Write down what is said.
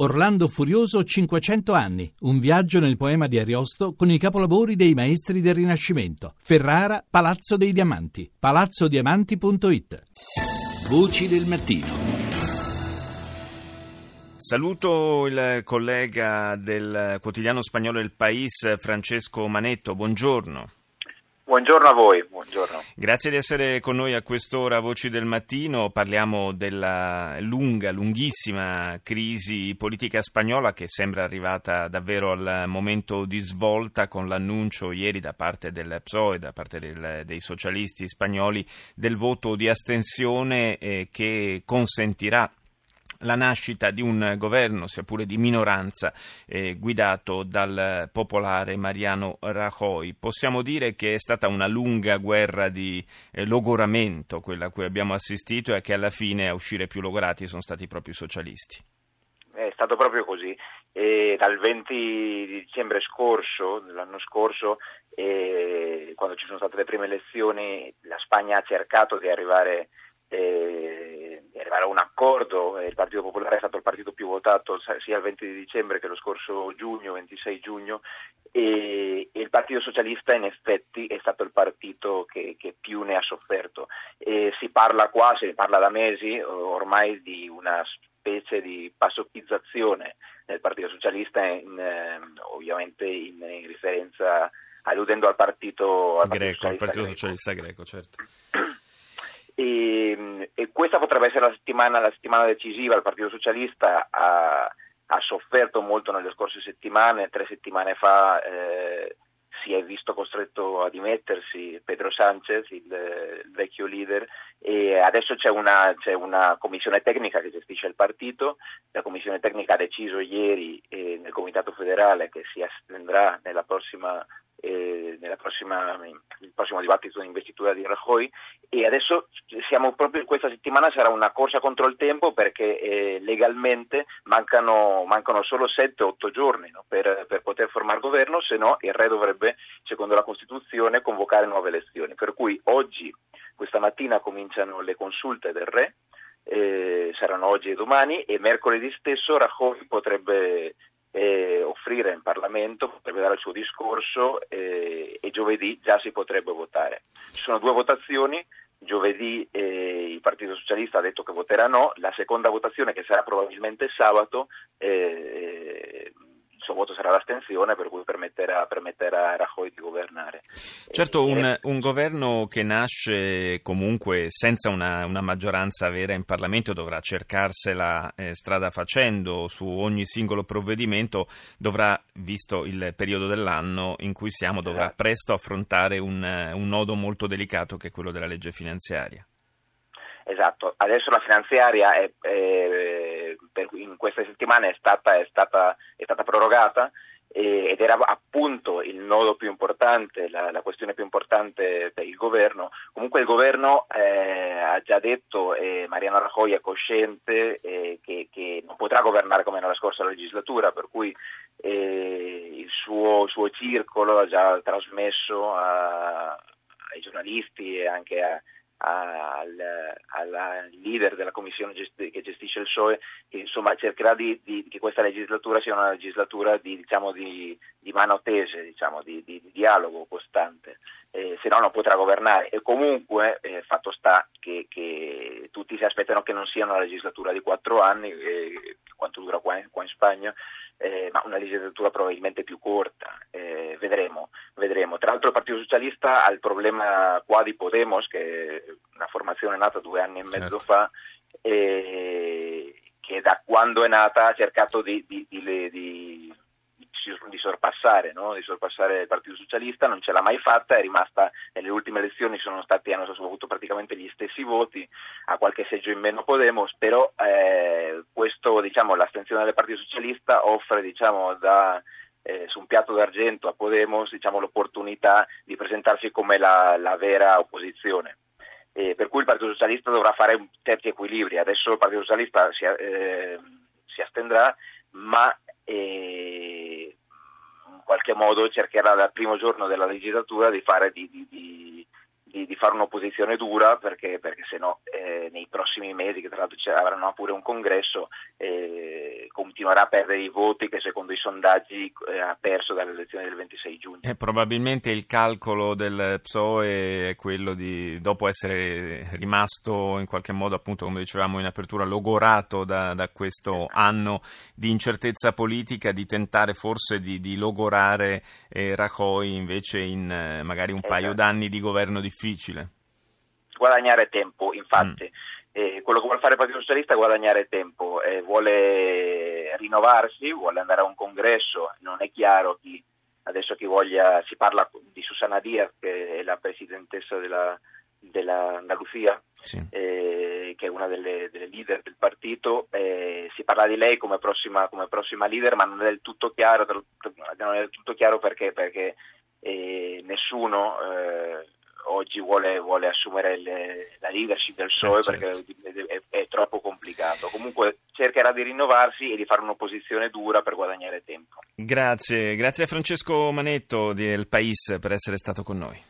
Orlando Furioso 500 anni, un viaggio nel poema di Ariosto con i capolavori dei maestri del Rinascimento. Ferrara, Palazzo dei Diamanti, palazzodiamanti.it. Voci del mattino. Saluto il collega del quotidiano spagnolo El País, Francesco Manetto, buongiorno. Buongiorno a voi, buongiorno. Grazie di essere con noi a quest'ora, Voci del Mattino. Parliamo della lunga, lunghissima crisi politica spagnola che sembra arrivata davvero al momento di svolta con l'annuncio ieri da parte del PSOE, da parte del, dei socialisti spagnoli, del voto di astensione eh, che consentirà la nascita di un governo, sia pure di minoranza, eh, guidato dal popolare Mariano Rajoy. Possiamo dire che è stata una lunga guerra di eh, logoramento quella a cui abbiamo assistito e che alla fine a uscire più logorati sono stati proprio i socialisti. È stato proprio così. E dal 20 di dicembre scorso, dell'anno scorso, eh, quando ci sono state le prime elezioni, la Spagna ha cercato di arrivare arrivare a un accordo, il Partito Popolare è stato il partito più votato sia il 20 di dicembre che lo scorso giugno, 26 giugno, e, il Partito Socialista in effetti è stato il partito che, che più ne ha sofferto. E si parla qua, si parla da mesi ormai di una specie di passochizzazione del Partito Socialista, in, eh, ovviamente in, in, riferenza alludendo al partito, al greco, partito, Partito Socialista greco, certo. E, e, questa potrebbe essere la settimana, la settimana decisiva. Il Partito Socialista ha, ha, sofferto molto nelle scorse settimane. Tre settimane fa eh, si è visto costretto a dimettersi Pedro Sanchez, il, il vecchio leader, e adesso c'è una, c'è una, commissione tecnica che gestisce il partito. La commissione tecnica ha deciso ieri eh, nel Comitato federale che si astenderà nella prossima eh, prossima, nel prossimo dibattito di investitura di Rajoy e adesso siamo proprio in questa settimana sarà una corsa contro il tempo perché eh, legalmente mancano, mancano solo 7-8 giorni no, per, per, poter formare governo, se no il re dovrebbe, secondo la Costituzione, convocare nuove elezioni. Per cui oggi, questa mattina, cominciano le consulte del re, eh, saranno oggi e domani e mercoledì stesso Rajoy potrebbe eh, offrire in Parlamento, potrebbe dare il suo discorso eh, e giovedì già si potrebbe votare. Ci sono due votazioni, giovedì eh, il Partito Socialista ha detto che voterà no, la seconda votazione che sarà probabilmente sabato suo voto sarà l'astensione, per cui permetterà, permetterà a Rajoy di governare. Certo, un, eh, un, governo che nasce comunque senza una, una, maggioranza vera in Parlamento dovrà cercarsela eh, strada facendo su ogni singolo provvedimento, dovrà, visto il periodo dell'anno in cui siamo, dovrà esatto. presto affrontare un, un nodo molto delicato che è quello della legge finanziaria. Esatto, adesso la finanziaria è, è in queste settimane è stata, è stata, stata prorogata ed era appunto il nodo più importante, la, la, questione più importante per il governo. Comunque il governo eh, ha già detto, e Mariano Rajoy è cosciente, eh, che, che, non potrà governare come nella scorsa legislatura, per cui eh, il suo, suo, circolo ha già trasmesso a, ai giornalisti e anche a, al, al, leader della commissione gest- che gestisce il PSOE che insomma cercherà di, di, che questa legislatura sia una legislatura di, diciamo, di, di mano tese, diciamo, di, dialogo costante, eh, se no non potrà governare. E comunque eh, fatto sta che, che, tutti si aspettano che non sia una legislatura di quattro anni, eh, quanto dura qua in, qua in Spagna, eh, ma una legislatura probabilmente più corta, eh, vedremo, vedremo. Tra l'altro il Partito Socialista ha il problema qua di Podemos, che una formazione nata due anni e mezzo certo. fa, eh, che da quando è nata ha cercato di, di, di, di di sorpassare, no? di sorpassare il Partito Socialista, non ce l'ha mai fatta, è rimasta nelle ultime elezioni sono stati, hanno avuto praticamente gli stessi voti, a qualche seggio in meno Podemos, però eh, questo, diciamo, l'astensione del Partito Socialista offre diciamo, da, eh, su un piatto d'argento a Podemos diciamo, l'opportunità di presentarsi come la, la vera opposizione. Eh, per cui il Partito Socialista dovrà fare certi equilibri. Adesso il Partito Socialista si, eh, si astendrà, ma eh, in qualche modo cercherà dal primo giorno della legislatura di fare di, di, di, di, di fare un'opposizione dura perché, perché se no eh, nei prossimi mesi, che tra l'altro avranno pure un congresso, eh, continuerà a perdere i voti che secondo i sondaggi eh, ha perso dalle elezioni del 26 giugno. E probabilmente il calcolo del PSOE è quello di, dopo essere rimasto in qualche modo, appunto come dicevamo in apertura, logorato da, da questo anno di incertezza politica, di tentare forse di, di logorare eh, Rajoy invece in eh, magari un esatto. paio d'anni di governo difficile. Guadagnare tempo, infatti. Mm. Eh, quello che vuole fare il Partito Socialista è guadagnare tempo, eh, vuole rinnovarsi, vuole andare a un congresso, non è chiaro chi, adesso chi voglia, si parla di Susana Diaz che è la presidentessa della, della Andalusia, sì. eh, che è una delle, delle, leader del partito, si parla di lei come prossima, come prossima, leader, ma non è del tutto chiaro, non è del tutto chiaro perché, perché eh, nessuno eh, oggi vuole, vuole assumere le, la leadership del PSOE eh, certo. perché è, è, troppo complicato. Comunque cercherà di rinnovarsi e di fare un'opposizione dura per guadagnare tempo. Grazie, grazie a Francesco Manetto del Pais per essere stato con noi.